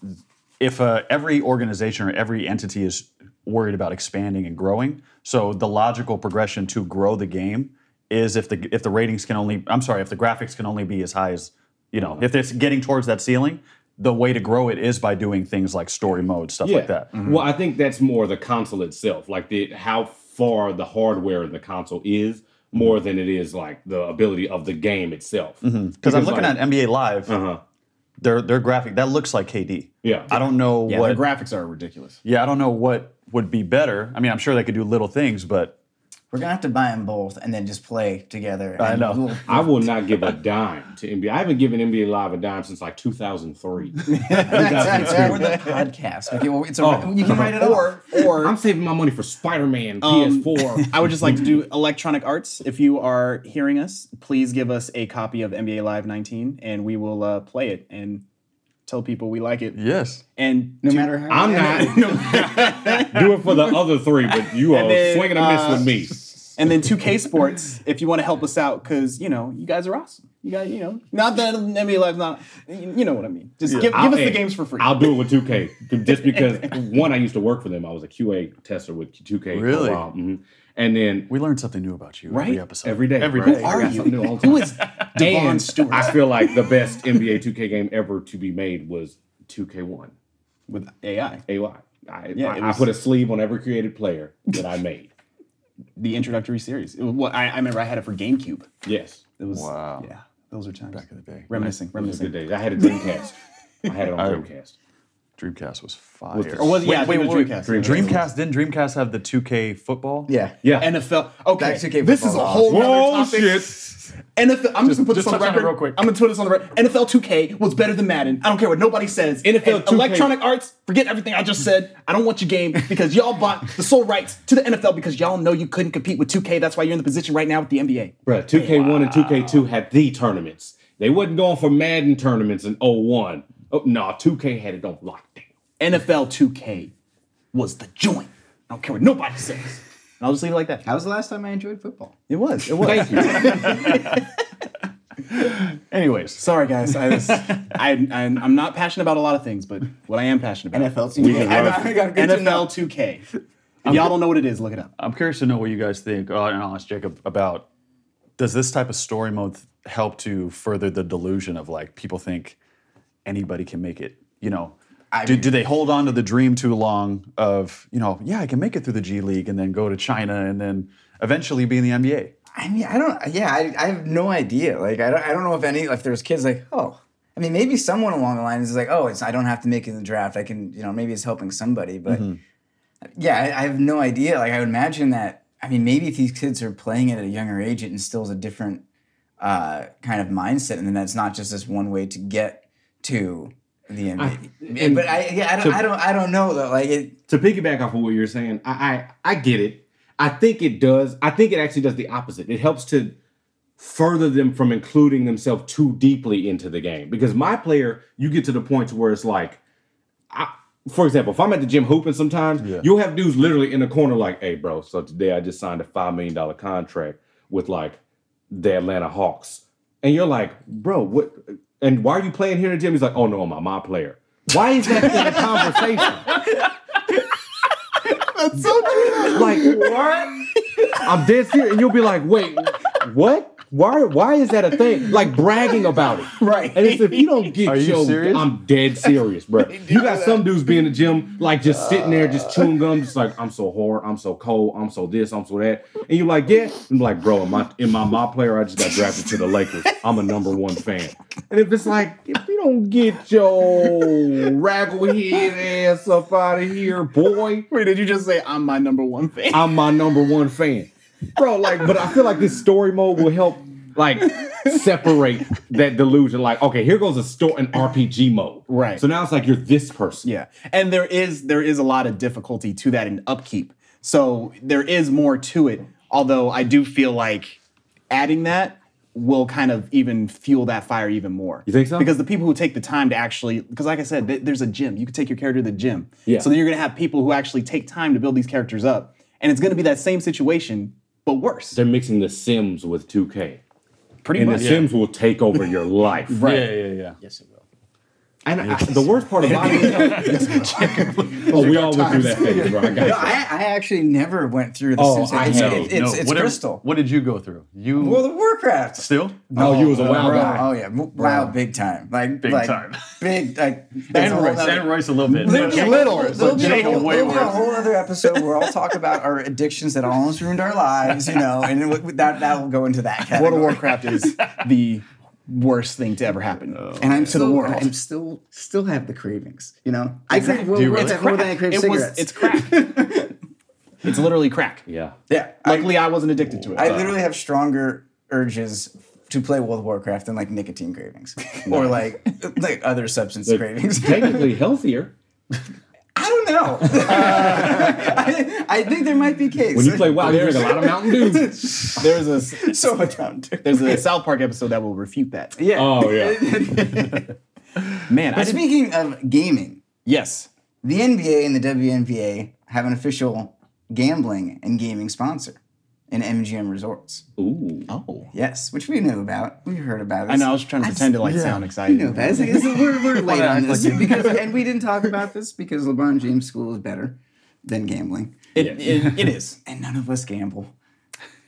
if uh, every organization or every entity is worried about expanding and growing, so the logical progression to grow the game is if the if the ratings can only I'm sorry if the graphics can only be as high as you know if it's getting towards that ceiling, the way to grow it is by doing things like story mode stuff like that. Well, I think that's more the console itself, like the how far the hardware in the console is, more than it is like the ability of the game itself. Because I'm looking like- at NBA Live, Uh-huh. their their graphic that looks like KD. Yeah. I don't know yeah what. the graphics are ridiculous yeah, I don't know what would be better. I mean, I'm sure they could do little things, but We're gonna have to buy them both and then just play together. I know. we'll- I will not give a dime to NBA. I haven't given NBA Live a dime since like 2003. <laughs> That's for the podcast. Okay, well, it's a, Oh. you can write it or or I'm saving my money for Spider Man Um, PS4. <laughs> I would just like to do Electronic Arts. If you are hearing us, please give us a copy of NBA Live 19, and we will uh, play it and tell people we like it. yes. And no to- matter how. I'm not. <laughs> Do it for the other three, but you are then, swinging a miss uh, with me. <laughs> And then 2K Sports, if you want to help us out, because you know you guys are awesome. You guys, you know, not that NBA Live's not. You you know what I mean. Just give, give I'll- us the games for free. I'll do it with 2K just because <laughs> one, I used to work for them. I was a QA tester with 2K. For Really? a while. mhm. And then We learned something new about you right? every episode. every day, Every right? day. Are you? something new all the Who Devin Stewart? I feel like the best NBA 2K game ever to be made was 2K1. with AI. AI. I, Yeah, I, it I put a sleeve on every created player that I made. The introductory series. It was, what I, I remember I had it for GameCube. Yes. It was Wow. Yeah, those are times. Back in the day. Reminiscing, It was a reminiscing. good day. I had a Dreamcast. I had it on <laughs> Dreamcast. Dreamcast was fire. Was- Or was it? Yeah, I wait, it wait, Dreamcast. wait. Dreamcast didn't Dreamcast have the 2K football? Yeah. Yeah. NFL. Okay, Back to K this is a whole Whoa, nother topic. shit. NFL. I'm just, gonna put just this on the touch on record. real quick. I'm gonna put this on the record. NFL 2K was better than Madden. I don't care what nobody says. NFL And 2K Electronic Arts. Forget everything I just said. I don't want your game because y'all bought the sole rights to the NFL because y'all know you couldn't compete with 2K. That's why you're in the position right now with the NBA. Bruh, 2K1 and 2K2 had the tournaments. They wasn't going for Madden tournaments in 01. Oh, no, 2K had it on lockdown. NFL 2K was the joint. I don't care what nobody says. And I'll just leave it like that. How was the last time I enjoyed football? It was. It was. Thank you. <laughs> Anyways, Sorry, guys. I, was, I, I, I'm not passionate about a lot of things, but what I am passionate about NFL 2K. I got- I got good to know. NFL 2K. If y'all don't know what it is, look it up. I'm curious to know what you guys think, uh, and I'll ask Jacob about does this type of story mode help to further the delusion of like people think anybody can make it? You know, do, mean- do they hold on to the dream too long of, you know, yeah, I can make it through the G League and then go to China and then eventually be in the NBA? I mean, I don't. Yeah, I, I have no idea. Like, I don't, I don't know if any if there's kids like, oh, I mean, maybe someone along the line is like, oh, it's I don't have to make it in the draft. I can, you know, maybe it's helping somebody. But yeah, I, I have no idea. Like, I would imagine that. I mean, maybe if these kids are playing it at a younger age, it instills a different uh, kind of mindset, and then that's not just this one way to get to the NBA. Yeah, but I, yeah, I don't, I don't, I don't know though. Like, it, to piggyback off of what you're saying, I, I I get it. I think it does. I think it actually does the opposite. It helps to further them from including themselves too deeply into the game. Because my player, you get to the point to where it's like, I, for example, if I'm at the gym hooping sometimes, you'll have dudes literally in the corner like, hey, bro, so today I just signed a $5 million contract with like the Atlanta Hawks. And you're like, bro, what? And why are you playing here in the gym? He's like, oh no, I'm a my player. Why is that in the <laughs> conversation? That's so true. like what? I'm dead serious, and you'll be like, wait, what? Why? Why is that a thing? Like bragging about it, <laughs> Right. And it's if you don't get Are you your, serious? I'm dead serious, bro. You got some dudes be in the gym, like just sitting there, just uh. chewing gum, just like I'm so hard, I'm so cold, I'm so this, I'm so that, and you're like, yeah, I'm like, bro, in my in my my player, I just got drafted to the Lakers. I'm a number one fan, and if it's like, if you don't get your ragglehead ass up out of here, boy. Wait, did you just say I'm my number one fan? I'm my number one fan. Bro, like, but I feel like this story mode will help like separate that delusion. Like, okay, here goes a store an RPG mode. Right. So now it's like you're this person. Yeah, and there is there is a lot of difficulty to that in upkeep. So there is more to it. Although I do feel like adding that will kind of even fuel that fire even more. You think so? Because the people who take the time to actually, because like I said, th- there's a gym. You could take your character to the gym. Yeah. So then you're gonna have people who actually take time to build these characters up, and it's gonna be that same situation but worse. They're mixing the Sims with 2K. Pretty And much. the Sims will take over your <laughs> life. Right. Yeah, yeah, yeah. yes, it will. And I, the worst part about <laughs> <laughs> it, oh, we all went through that phase, bro. I got No. I, I actually never went through the Oh, Sims. I It's, know. it- it's, it's what, Crystal. What did you go through? You World of Warcraft. still? Oh, you was a Oh, wild bro. guy. Oh yeah, W- wow, big time. Like Big like, time. Big like. <laughs> there's And a whole Royce, nother- and Royce a little bit. There'll be, a little, worse. there'll, be a whole, way there'll be a whole other episode where I'll talk about our addictions that almost ruined our lives, you know, and that that will go into that category. World of Warcraft is the worst thing to ever happen. Oh, and I'm to still, the world. I'm still still have the cravings, you know. I Exactly. crave World Do you of really? Warcraft more than I crave it cigarettes. was it's crack. <laughs> it's literally crack. Yeah. yeah, I, Luckily, I wasn't addicted to it. I literally have stronger urges to play World of Warcraft than like nicotine cravings <laughs> or like like other substance cravings. Technically <laughs> healthier. I don't know. <laughs> I, I think there might be case. When you play WoW, you drink a lot of Mountain Dew. <laughs> there's a so much Mountain Dew. there's a South Park episode that will refute that. Yeah. Oh, yeah. <laughs> Man, But didn't, speaking of gaming, yes. the NBA and the WNBA have an official gambling and gaming sponsor in MGM Resorts. Ooh. Oh, Yes, which we knew about. We heard about it. I know. I was trying to pretend to like sound We excited. know that. It's like, we're, we're late on this because, and we didn't talk about this because LeBron James' school is better than gambling, It, it, it is. <laughs> and none of us gamble.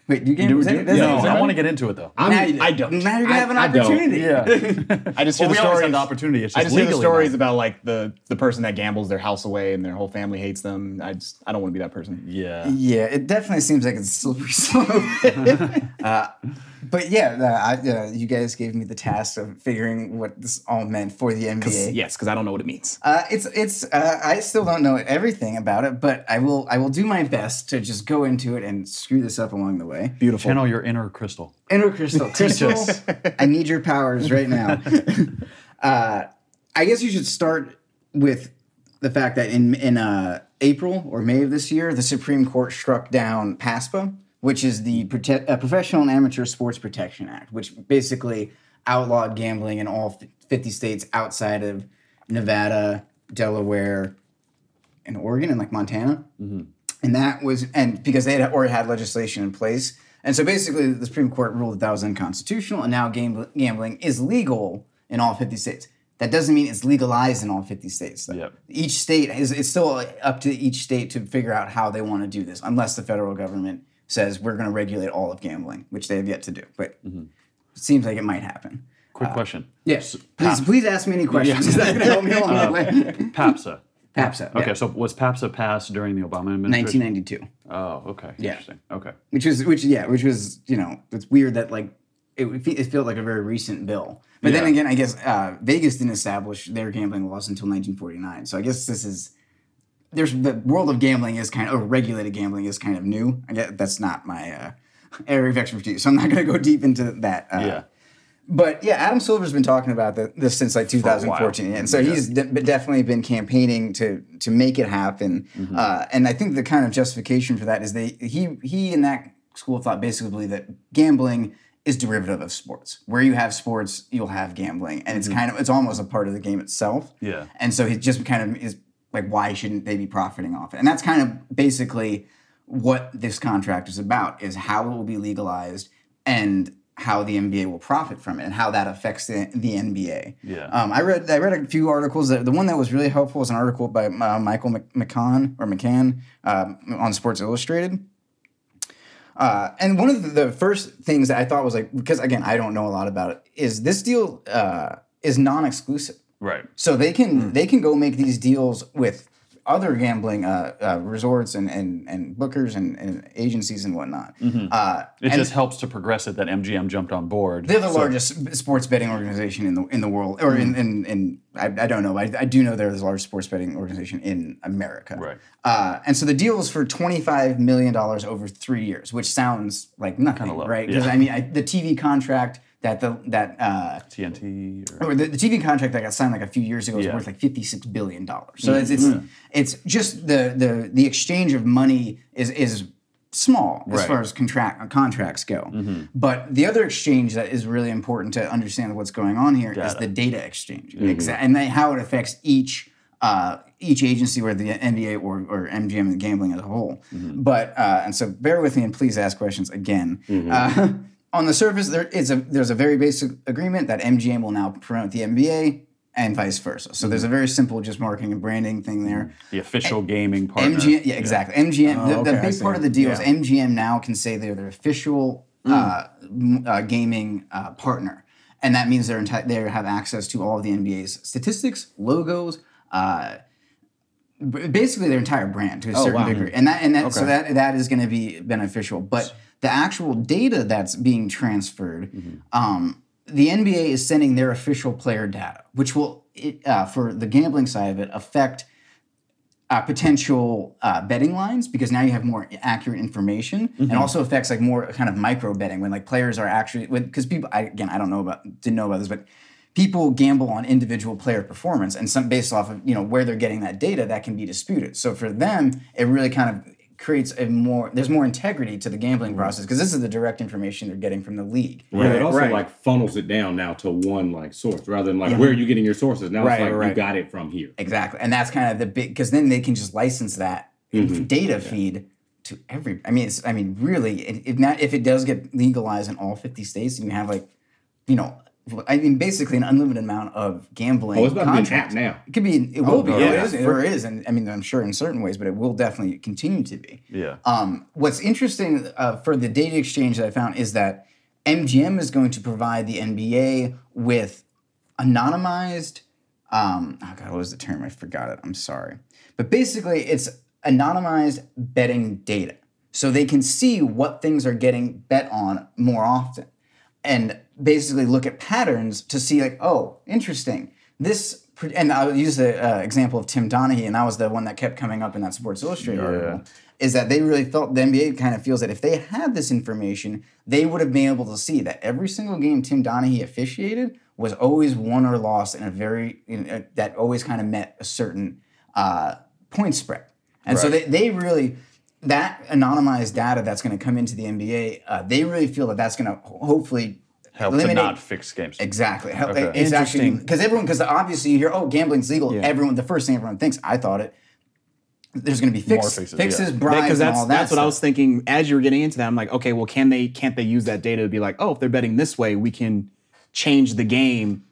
Wait, do you game? Do- is that- do- that's- yeah, No, I want to get into it though. I'm, now you, I don't. Now you're gonna I- have an I don't. opportunity. Yeah. <laughs> I just hear Well, the stories. had the opportunity. It's I just just hear the stories not. about like the the person that gambles their house away and their whole family hates them. I just I don't want to be that person. Yeah. Yeah, it definitely seems like it's a slippery <laughs> slope. <laughs> uh, but yeah, uh, I, uh, you guys gave me the task of figuring what this all meant for the NBA. Yes, because I don't know what it means. Uh, it's it's uh, I still don't know everything about it, but I will I will do my best to just go into it and screw this up along the way. Beautiful. Channel your inner crystal. Inner Crystal, <laughs> Crystal, I need your powers right now. <laughs> uh, I guess you should start with the fact that in in uh, April or May of this year, the Supreme Court struck down PASPA, which is the Prote- uh, Professional and Amateur Sports Protection Act, which basically outlawed gambling in all 50 states outside of Nevada, Delaware, and Oregon, and like Montana and that was and because they had already had legislation in place and so basically the supreme court ruled that that was unconstitutional and now gambling, gambling is legal in all 50 states that doesn't mean it's legalized in all 50 states. Yep. each state is it's still up to each state to figure out how they want to do this unless the federal government says we're going to regulate all of gambling which they have yet to do but Mm-hmm. it seems like it might happen Quick question. yes please please ask me any questions that's going to help me along the way PAPSA. PAPSA Okay, yeah. so was PAPSA passed during the Obama administration? 1992 Oh, okay. Yeah. Interesting. Okay. which was which yeah which was you know it's weird that like it would it felt like a very recent bill but then again i guess uh, vegas didn't establish their gambling laws until 1949 so i guess this is there's the world of gambling is kind of regulated gambling is kind of new i guess that's not my uh, area of expertise so i'm not going to go deep into that uh, Yeah. but yeah, Adam Silver's been talking about the, this since like 2014, and so he's de- definitely been campaigning to to make it happen. Uh, and I think the kind of justification for that is they he he and that school of thought basically believe that gambling is derivative of sports. Where you have sports, you'll have gambling, and it's kind of it's almost a part of the game itself. Yeah. And so he just kind of is like, why shouldn't they be profiting off it? And that's kind of basically what this contract is about: is how it will be legalized and how the NBA will profit from it and how that affects the, the NBA. Yeah. Um, I read I read a few articles. The the one that was really helpful was an article by uh, Michael McCann or McCann um, on Sports Illustrated. Uh, and one of the, the first things that I thought was like because again I don't know a lot about it is this deal uh, is non-exclusive. Right. So they can they can go make these deals with other gambling uh, uh, resorts and, and, and bookers and, and agencies and whatnot. Uh, Mm-hmm. It and just helps to progress it that MGM jumped on board. they're the largest sports betting organization in the in the world, or Hmm. in in, in I, I don't know. I, I do know they're the largest sports betting organization in America. Right. Uh, and so the deal is for twenty five million dollars over three years, which sounds like nothing, low, right? Because yeah. I mean, I, the TV contract that the that uh, TNT. Or, or the, the TV contract that got signed like a few years ago was Yeah. worth like fifty six billion dollars. So it's it's it's just the the the exchange of money is is small as Right. far as contract contracts go. But the other exchange that is really important to understand what's going on here is Data. the data exchange, Exa- and then how it affects each. Uh, each agency, whether the NBA or, or MGM and gambling as a whole. But uh, and so bear with me and please ask questions again. Uh, on the surface, there is a there's a very basic agreement that MGM will now promote the NBA and vice versa. So there's a very simple just marketing and branding thing there. the official gaming partner. MGM, yeah, exactly. MGM. the, the okay, I big part of the deal is MGM now can say they're the official uh, uh, gaming uh, partner, and that means they're enti- they have access to all of the NBA's statistics, logos. Uh, basically their entire brand to a certain wow. degree and that and that so that that is going to be beneficial but the actual data that's being transferred um, the nba is sending their official player data which will it, uh, for the gambling side of it affect uh, potential uh, betting lines because now you have more accurate information. And also affects like more kind of micro betting when like players are actually because people I, again I don't know about didn't know about this but people gamble on individual player performance and some based off of you know where they're getting that data that can be disputed. So for them it really kind of creates a more there's more integrity to the gambling mm-hmm. process because this is the direct information they're getting from the league Right. It also right. like funnels it down now to one like source rather than like where are you getting your sources. Now Right, it's like right. you got it from here. Exactly, and that's kind of the big because then they can just license that mm-hmm. data feed to every. I mean, it's, I mean, really, if not, if it does get legalized in all fifty states, and you have like, you know, I mean, basically an unlimited amount of gambling. Oh, it's about to be an contracts. app now. It could be. It will be. no, It yeah. is, or is, and I mean, I'm sure in certain ways, but it will definitely continue to be. Yeah. Um, what's interesting uh, for the data exchange that I found is that MGM is going to provide the NBA with anonymized. Um, oh God, what was the term? I forgot it. I'm sorry. But basically, it's anonymized betting data, so they can see what things are getting bet on more often, and basically look at patterns to see like, oh, interesting. This and I'll use the uh, example of Tim Donaghy, and that was the one that kept coming up in that Sports Illustrated article is that they really felt the NBA kind of feels that if they had this information, they would have been able to see that every single game Tim Donaghy officiated was always won or lost in a very in a, that always kind of met a certain uh, point spread, and so they, they really that anonymized data that's going to come into the NBA, uh, they really feel that that's going to hopefully Help to not fix games. Exactly. How- Okay. It's Interesting. because everyone because obviously you hear oh gambling's legal. Everyone the first thing everyone thinks I thought it. There's going to be fix, fixes, fixes, yeah. bribes, because and that's all that. that's what I was thinking as you were getting into that. I'm like, okay, well, can they can't they use that data to be like, oh, if they're betting this way, we can change the game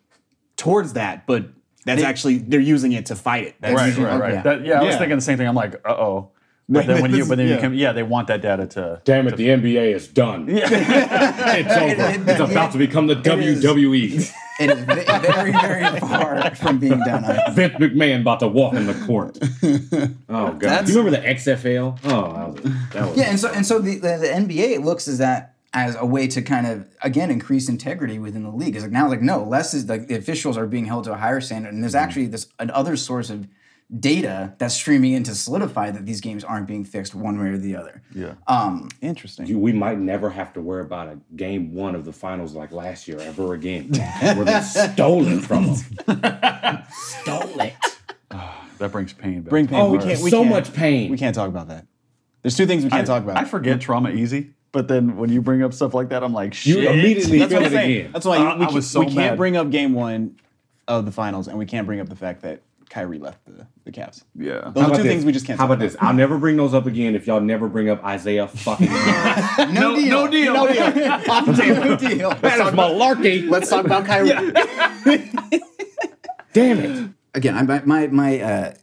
towards that. But that's actually they're using it to fight it. That's Right, usually- right, right. yeah. That, yeah, I was thinking the same thing. I'm like, uh oh. But then when you, but then Yeah. you come, yeah, they want that data to. Damn it, the NBA is done. <laughs> it's <laughs> over. it's about to become the is. WWE. It is <laughs> very, very far from being done. I. Vince McMahon about to walk in the court. Oh god! That's- Do you remember the XFL? Oh, that was, that was Yeah, and so and so the, the, the NBA looks as that as a way to kind of again increase integrity within the league. It's like now, like no, less is like the officials are being held to a higher standard, and there's mm-hmm. actually this another source of data that's streaming in to solidify that these games aren't being fixed one way or the other. Yeah. Um, interesting. You- we might never have to worry about a game one of the finals like last year ever again, <laughs> where they stole it from them. stole it. <sighs> That brings pain back. Bring pain. Oh, we can't. We so can't- much pain. We can't talk about that. There's two things we can't I, talk about. I forget trauma easy, but then when you bring up stuff like that, I'm like, shit. You immediately That's feel what I'm it saying. again. That's why I- we, can't- was so we can't bring up game one of the finals, and we can't bring up the fact that Kyrie left the, the Cavs. Yeah. Those How are about two this? things we just can't. How talk about this? I'll never bring those up again if y'all never bring up Isaiah fucking. <laughs> <laughs> no, deal. No deal. No deal. Off the table. No deal. that is malarkey. Let's talk about Kyrie. Damn it. Again, I, my my, my uh,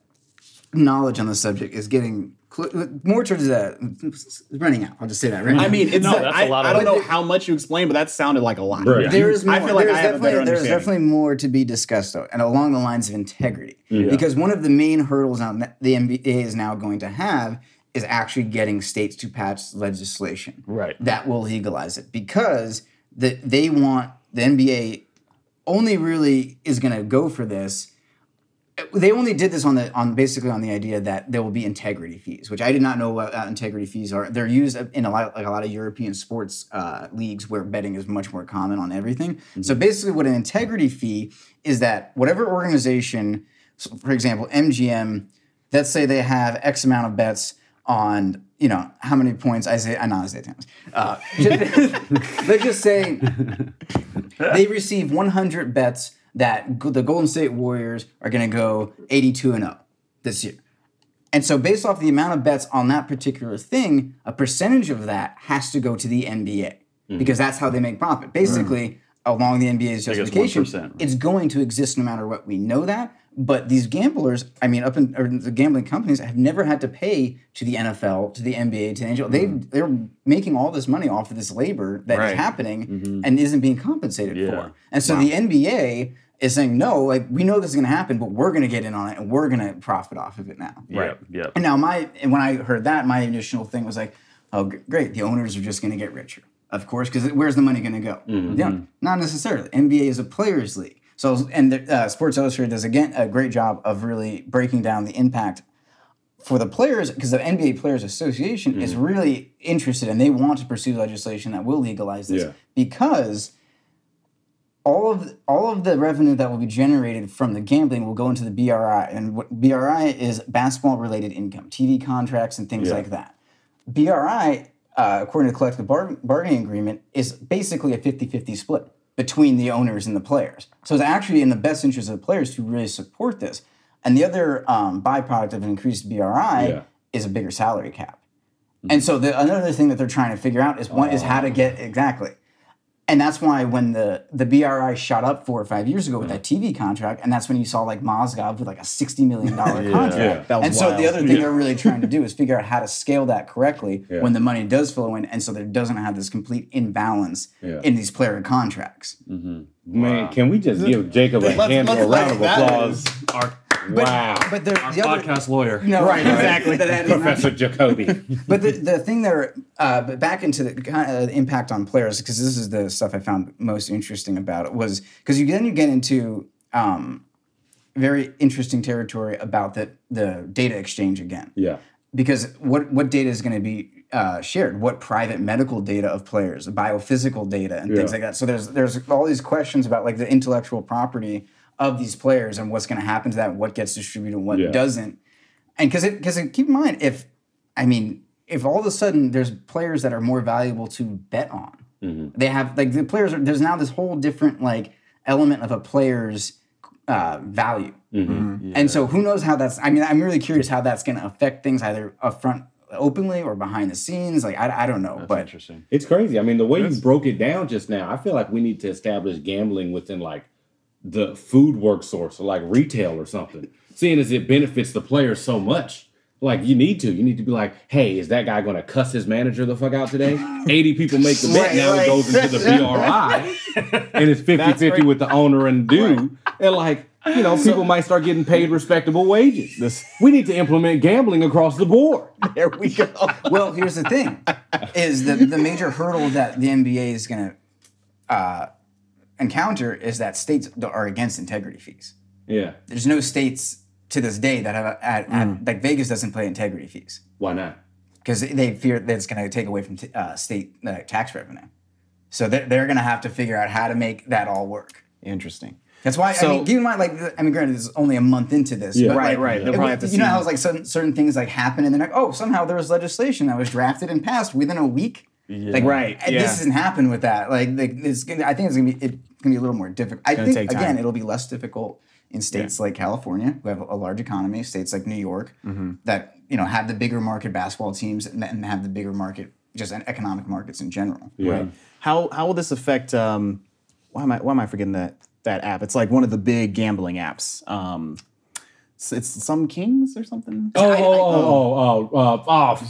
knowledge on the subject is getting cl- Uh, more towards the it's running out. I'll just say that right. I mean, it's No, not- that's I, a lot I of- don't know how much you explained, but that sounded like a lot. Right. There is more, I feel like there's I have a definitely better there's definitely more to be discussed though, and along the lines of integrity. Because one of the main hurdles now that the NBA is now going to have is actually getting states to pass legislation Right. that will legalize it. Because the, they want the NBA only really is going to go for this. They only did this on the on basically on the idea that there will be integrity fees, which I did not know what uh, integrity fees are. They're used in a lot like a lot of European sports uh, leagues where betting is much more common on everything. So basically, what an integrity fee is that whatever organization, so for example, MGM, let's say they have X amount of bets on you know how many points I say I not Isaiah Thomas. Uh, <laughs> let's just say <laughs> they receive 100 bets that the Golden State Warriors are going to go 82 and 0 this year. And so, based off the amount of bets on that particular thing, a percentage of that has to go to the NBA because that's how they make profit. Basically, along the NBA's justification, 1%, right? it's going to exist no matter what. We know that. But these gamblers, I mean, up in or the gambling companies have never had to pay to the NFL, to the NBA, to the NHL. They they're making all this money off of this labor that is Right. happening and isn't being compensated Yeah. for. And so the NBA is saying, no, like we know this is going to happen, but we're going to get in on it and we're going to profit off of it now. Right. Yeah. And now my and when I heard that, my initial thing was like, oh, g- great, the owners are just going to get richer, of course, because where's the money going to go? Yeah, not necessarily. NBA is a players' league, so and the, uh, Sports Illustrated does again a great job of really breaking down the impact for the players because the NBA Players Association is really interested and they want to pursue legislation that will legalize this Yeah. because all of all of the revenue that will be generated from the gambling will go into the BRI, and what BRI is basketball related income, TV contracts, and things Yeah. like that. BRI, uh, according to the collective bar- bargaining agreement, is basically a 50-50 split between the owners and the players. So it's actually in the best interest of the players to really support this. And the other um, byproduct of an increased BRI Yeah. is a bigger salary cap. And so the another thing that they're trying to figure out is one is how to get exactly And that's why when the the BRI shot up four or five years ago with that mm-hmm. TV contract, and that's when you saw like Mozgov with like a sixty million dollar <laughs> contract. Yeah. That was and so the other thing they're really trying to do is figure out how to scale that correctly Yeah. when the money does flow in, and so there doesn't have this complete imbalance Yeah. in these player contracts. Mm-hmm. Man, can we just give Jacob a Let's- hand let's a round of applause? Our, wow. But the, our the other, podcast lawyer. no, Right, exactly. that- that- Professor Jacoby. <laughs> But the, the thing there, uh, but back into the kind of impact on players, because this is the stuff I found most interesting about it was because you then you get into um, very interesting territory about the the data exchange again. yeah. Because what what data is going to be uh, shared? What private medical data of players, biophysical data, and things Yeah. like that. So there's there's all these questions about like the intellectual property of these players and what's going to happen to that, what gets distributed, and what Yeah. doesn't and because it because keep in mind if I mean if all of a sudden there's players that are more valuable to bet on, mm-hmm. they have like the players. Are, there's now this whole different like element of a player's uh, value, mm-hmm. Mm-hmm. and so who knows how that's. I mean, I'm really curious how that's going to affect things either up front openly or behind the scenes. Like I, I don't know, but Interesting. It's crazy. I mean, the way you broke it down just now, I feel like we need to establish gambling within like the food work source or like retail or something. Seeing as it benefits the players so much. Like you need to. You need to be like, hey, is that guy gonna cuss his manager the fuck out today? <laughs> 80 people make the bet, Right, now right. it goes into the <laughs> BRI and it's 50-50 with the owner and dude. And like, you know, people might start getting paid respectable wages. This- we need to implement gambling across the board. <laughs> There we go. well, here's the thing: is the the major hurdle that the NBA is going to uh, encounter is that states are against integrity fees. Yeah. There's no states to this day that have at, at, like Vegas doesn't play integrity fees Why not? because they fear that it's going to take away from t- uh, state uh, tax revenue. So they're, they're going to have to figure out how to make that all work. Interesting. That's why I mean, keep in mind, like, I mean, granted, this is only a month into this, Yeah. but Right, like, right. They'll probably would- have to you know see- how it's like certain, certain things like happen, and then like, oh, somehow there was legislation that was drafted and passed within a week. Yeah. Like, Right, and yeah. This hasn't happened with that. Like, like it's gonna, I think it's gonna be it's gonna be a little more difficult. I think again, it'll be less difficult in states like California, who have a large economy, states like New York, Mm-hmm. that you know have the bigger market basketball teams and, and have the bigger market just economic markets in general. Yeah. How how will this affect? Um, why am I why am I forgetting that that app? It's like one of the big gambling apps. Um, it's, it's some Kings or something. Oh, oh, oh, oh, oh, uh, oh.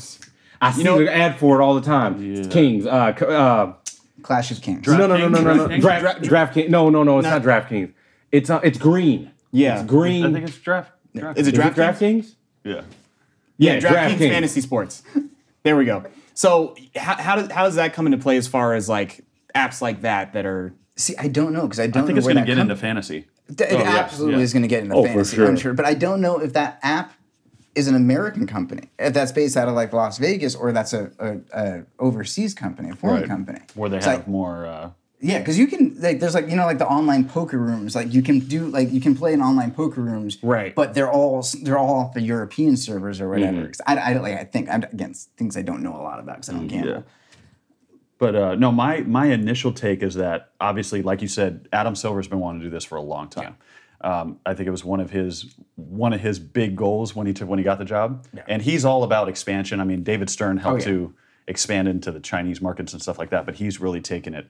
I see know- the ad for it all the time. It's Kings. Uh, uh, Clash of Kings. no, no, no, no, no, no. DraftKings? Draft, DraftKings. No, no, no. It's not DraftKings. It's uh, it's green. Yeah. it's green. I think it's draft. draft Is it Is it DraftKings? DraftKings? yeah. Yeah, Yeah, DraftKings DraftKings. Fantasy Sports. <laughs> There we go. So how, how does how does that come into play as far as like apps like that that are See, I don't know because I don't I think know it's where going to that get come- into fantasy. Th- It yeah, absolutely yeah. is going to get into Oh, for fantasy. sure. I'm sure, but I don't know if that app is an American company, if that's based out of like Las Vegas, or that's a, a, a overseas company, a foreign Right. company. Where they It's have like- more. Uh, yeah, because you can like there's like you know like the online poker rooms, like you can do like you can play in online poker rooms, Right. But they're all they're all off the European servers or whatever. 'Cause I, I like I think I'm against things I don't know a lot about because I don't gamble. yeah. But uh, no, my my initial take is that obviously, like you said, Adam Silver's been wanting to do this for a long time. Um, I think it was one of his one of his big goals when he took when he got the job, and he's all about expansion. I mean, David Stern helped Oh, yeah. to expand into the Chinese markets and stuff like that, but he's really taken it,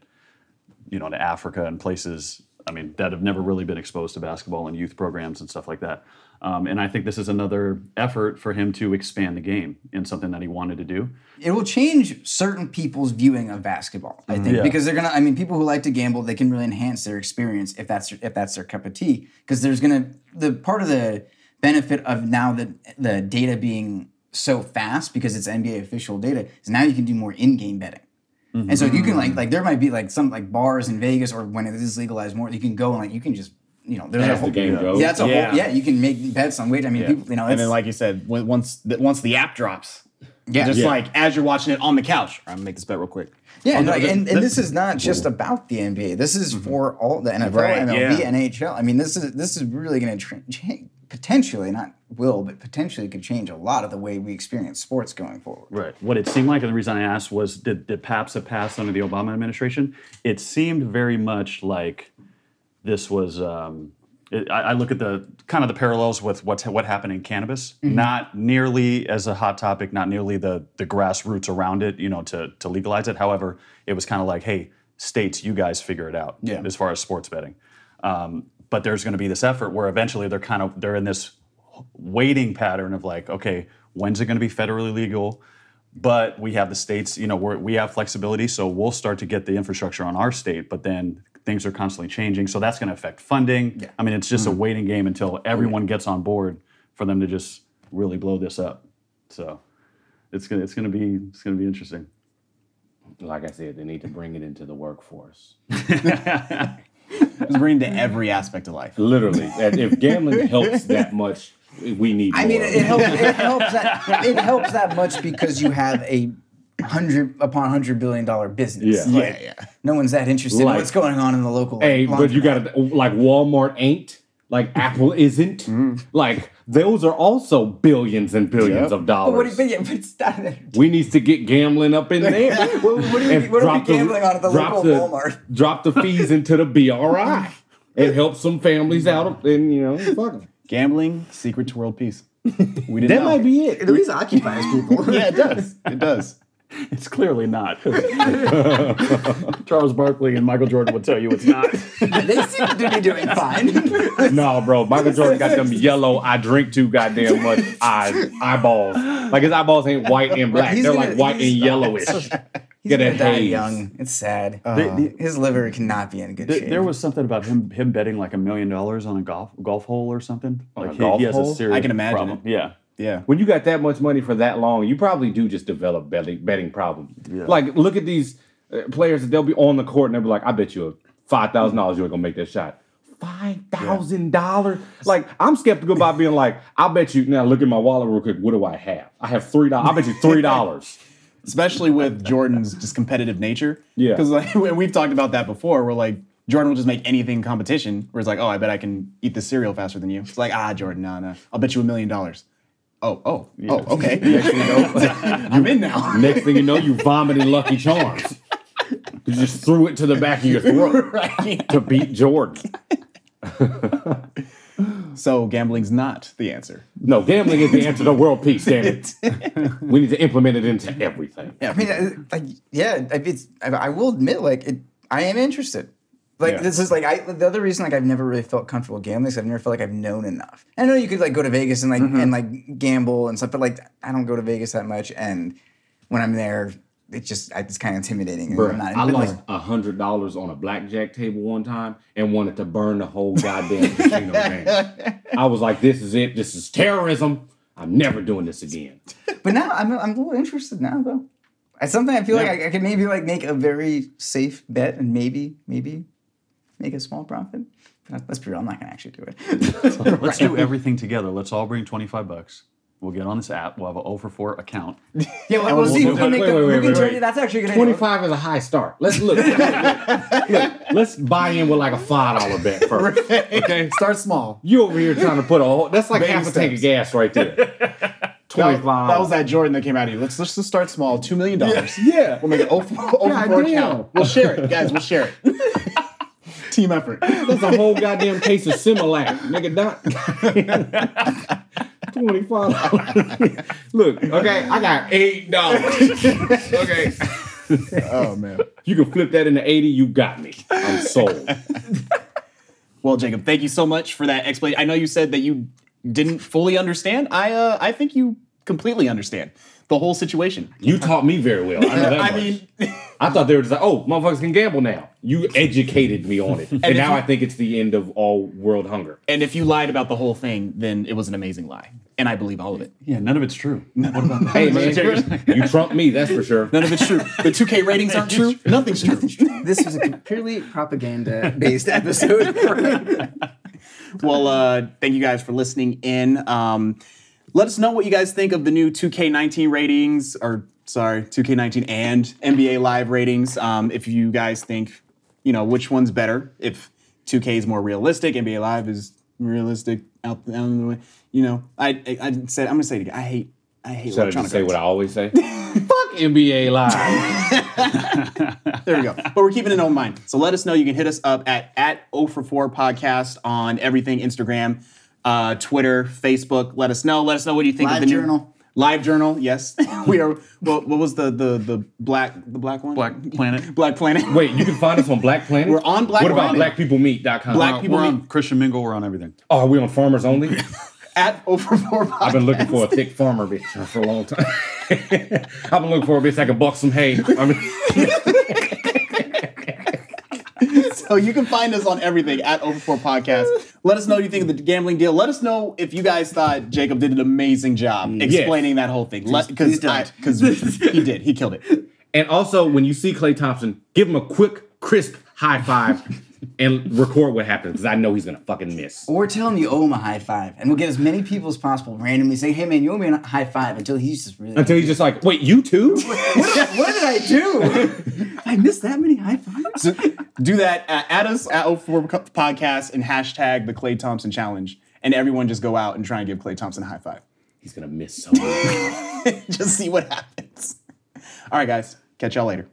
you know, to Africa and places. I mean, that have never really been exposed to basketball and youth programs and stuff like that. Um, and I think this is another effort for him to expand the game in something that he wanted to do. it will change certain people's viewing of basketball. I think Yeah. because they're gonna. I mean, people who like to gamble, they can really enhance their experience if that's if that's their cup of tea. Because there's gonna the part of the benefit of now that the data being so fast because it's NBA official data is now you can do more in-game betting. And so you can like like there might be like some like bars in Vegas or when it is legalized more, you can go and like you can just you know there's a whole the game goes. Yeah, that's a Yeah. whole yeah. You can make bets on wage. I mean, people you know, and then like you said, once the, once the app drops, yeah, just Yeah. like as you're watching it on the couch. I'm gonna make this bet real quick. Yeah, and, no, like, and, and this is not just about the NBA. This is mm-hmm. for all the NFL, Right, MLB, yeah. NHL. I mean, this is this is really going to tra- change potentially, not will, but potentially could change a lot of the way we experience sports going forward. Right. What it seemed like, and the reason I asked was, did, did PAPS have passed under the Obama administration? It seemed very much like this was. Um, it, I, I look at the kind of the parallels with what's what happened in cannabis. Not nearly as a hot topic, not nearly the the grassroots around it. You know, to to legalize it. However, it was kind of like, hey, states, you guys figure it out Yeah. as far as sports betting. Um, but there's going to be this effort where eventually they're kind of they're in this waiting pattern of like, okay, when's it going to be federally legal? But we have the states, you know, we're, we have flexibility, so we'll start to get the infrastructure on our state. But then things are constantly changing, so that's going to affect funding. I mean, it's just a mm-hmm. waiting game until everyone gets on board for them to just really blow this up. So it's gonna it's gonna be it's gonna be interesting. Like I said, they need to bring it into the workforce. <laughs> Just bring it to every aspect of life. Literally, if gambling helps that much, we need. I mean, more it, it helps. It <laughs> helps that it helps that much because you have a hundred upon hundred billion dollar business. Yeah. Like, Yeah, yeah. No one's that interested in what's going on in the local. Hey, like, but you got to like Walmart ain't like Apple isn't mm-hmm. like those are also billions and billions Yep. of But what dollars. do you, but but it's we need to get gambling up in there. <laughs> what, what do you, And what are drop we the- gambling on at the local the- Walmart? Drop the fees into the BRI. It helps some families out, and you know, fuck 'em. Gambling, secret to world peace. We didn't that know. might be it. It at least occupies people. <laughs> yeah, it does. It does. It's clearly not. <laughs> Charles Barkley and Michael Jordan would tell you it's not. <laughs> they seem to be doing fine. No, bro. Michael Jordan got them yellow. I drink too goddamn much eyes, eyeballs. Like his eyeballs ain't white and black. They're gonna- like white and yellowish. He's Get gonna a die haze. young. It's sad. The- His liver cannot be in good Th- shape. there was something about him him betting like a million dollars on a golf golf hole or something. On a Like he, golf he has hole? a serious I can imagine problem. Yeah. Yeah. when you got that much money for that long, you probably do just develop betting, betting problems. Like, look at these uh, players that they'll be on the court and they'll be like, "I bet you five thousand dollars you ain't gonna make that shot." Five thousand dollars? Like, I'm skeptical about being like, "I bet you." Now, look at my wallet real quick. What do I have? I have three dollars. I bet you three dollars. <laughs> Especially with Jordan's just competitive nature. Yeah. Because like <laughs> we've talked about that before. Where like Jordan will just make anything competition. Where it's like, oh, I bet I can eat this cereal faster than you. It's like, ah, Jordan, no, no. I'll bet you a million dollars. Oh, oh, oh, okay. <laughs> <laughs> I'm in now. Next thing you know, you vomiting Lucky Charms. You just threw it to the back of your throat right. to beat Jordan. So gambling's not the answer. No, gambling is the answer to world peace. Damn it. <laughs> we need to implement it into everything. Yeah, I mean, uh, like, yeah, I- it's. I, I will admit, like, it. I am interested. Like, Yeah. this is like I. The other reason, like, I've never really felt comfortable gambling is I've never felt like I've known enough. I know you could like go to Vegas and like Mm-hmm. and like gamble and stuff, but like I don't go to Vegas that much, and when I'm there, it just it's kind of intimidating. Bruh, I'm not, I lost a hundred dollars on a blackjack table one time and wanted to burn the whole goddamn <laughs> casino game. I was like, "This is it. This is terrorism. I'm never doing this again." <laughs> But now I'm I'm a little interested now though. It's something I feel like I, I could maybe like make a very safe bet and maybe maybe make a small profit. But let's be real, I'm not gonna actually do it. <laughs> Let's do everything together. Let's all bring 25 bucks. We'll get on this app. We'll have an 0 for 4 account. <laughs> yeah, well, we'll, we'll see who can make Wait, the, wait, who wait, can wait, turn wait. it. That's actually a good. idea. Twenty-five is a high start. Let's look. <laughs> look let's buy in with like a five dollar bet <laughs> first. Okay, Start small. you over here trying to put a whole. That's like Baby half a tank of gas right there. Twenty-five. that was that Jordan that came out of you. Let's let's just start small. Two million dollars. Yeah. We'll make it over, over God four account. We'll share it, guys. We'll share it. Team effort. That's a whole goddamn case of Similac, nigga. Not twenty-five. Look, okay, I got eight dollars. okay, Oh man. you can flip that into eighty. You got me. I'm sold. Well, Jacob, thank you so much for that explanation. I know you said that you didn't fully understand. I uh, I think you completely understand the whole situation. You taught me very well. I know that <laughs> I much. mean, I thought they were just like, oh, motherfuckers can gamble now. You educated me on it, and, if now you- I think it's the end of all world hunger. and if you lied about the whole thing, then it was an amazing lie, and I believe all of it. Yeah, none of it's true. <laughs> What about that? Hey man, <laughs> you trumped me. That's for sure. None of it's true. The 2K <laughs> ratings aren't true. Nothing's true. This was a purely propaganda-based episode. Well, uh, thank you guys for listening in. Um, let us know what you guys think of the new 2K19 ratings, or sorry, 2K19 and NBA Live ratings. Um, if you guys think, you know, which one's better, if 2K is more realistic, NBA Live is realistic out, out of the way. You know, I I, I said I'm gonna say it again. I hate I hate Should I electronic just say what I always say? <laughs> Fuck NBA Live. <laughs> There we go. But we're keeping an open mind. So let us know. You can hit us up at at 0 for 4 podcast on everything Instagram, uh, Twitter, Facebook. Let us know. Let us know what you think of Live the new journal. Live Journal, yes. <laughs> we are. What, what was the the the black the black one? Black Planet. Black Planet. Wait, you can find us on Black Planet. We're on Black What about Planet. BlackPeopleMeet.com? Black We're- people we're meet- on Christian Mingle. We're on everything. Oh, are we on Farmers Only? At over four. I've been looking for a thick farmer bitch for a long time. <laughs> I've been looking for a bitch that can buck some hay. I mean, <laughs> So you can find us on everything at Over Four Podcast. Let us know what you think of the gambling deal. Let us know if you guys thought Jacob did an amazing job explaining that whole thing. Because because he did, he killed it. and also, when you see Klay Thompson, give him a quick, crisp high five and record what happens because I know he's gonna fucking miss. Or tell him you owe him a high five, and we'll get as many people as possible randomly say, "Hey man, you owe me a high five until he's just really. Until he's just like, wait, you too? <laughs> what, what did I do? <laughs> I missed that many high fives. So do that. Uh, add us at Over Four Podcast and hashtag the Klay Thompson Challenge, and everyone just go out and try and give Klay Thompson a high five. he's gonna miss so much. <laughs> just see what happens. All right, guys. Catch y'all later.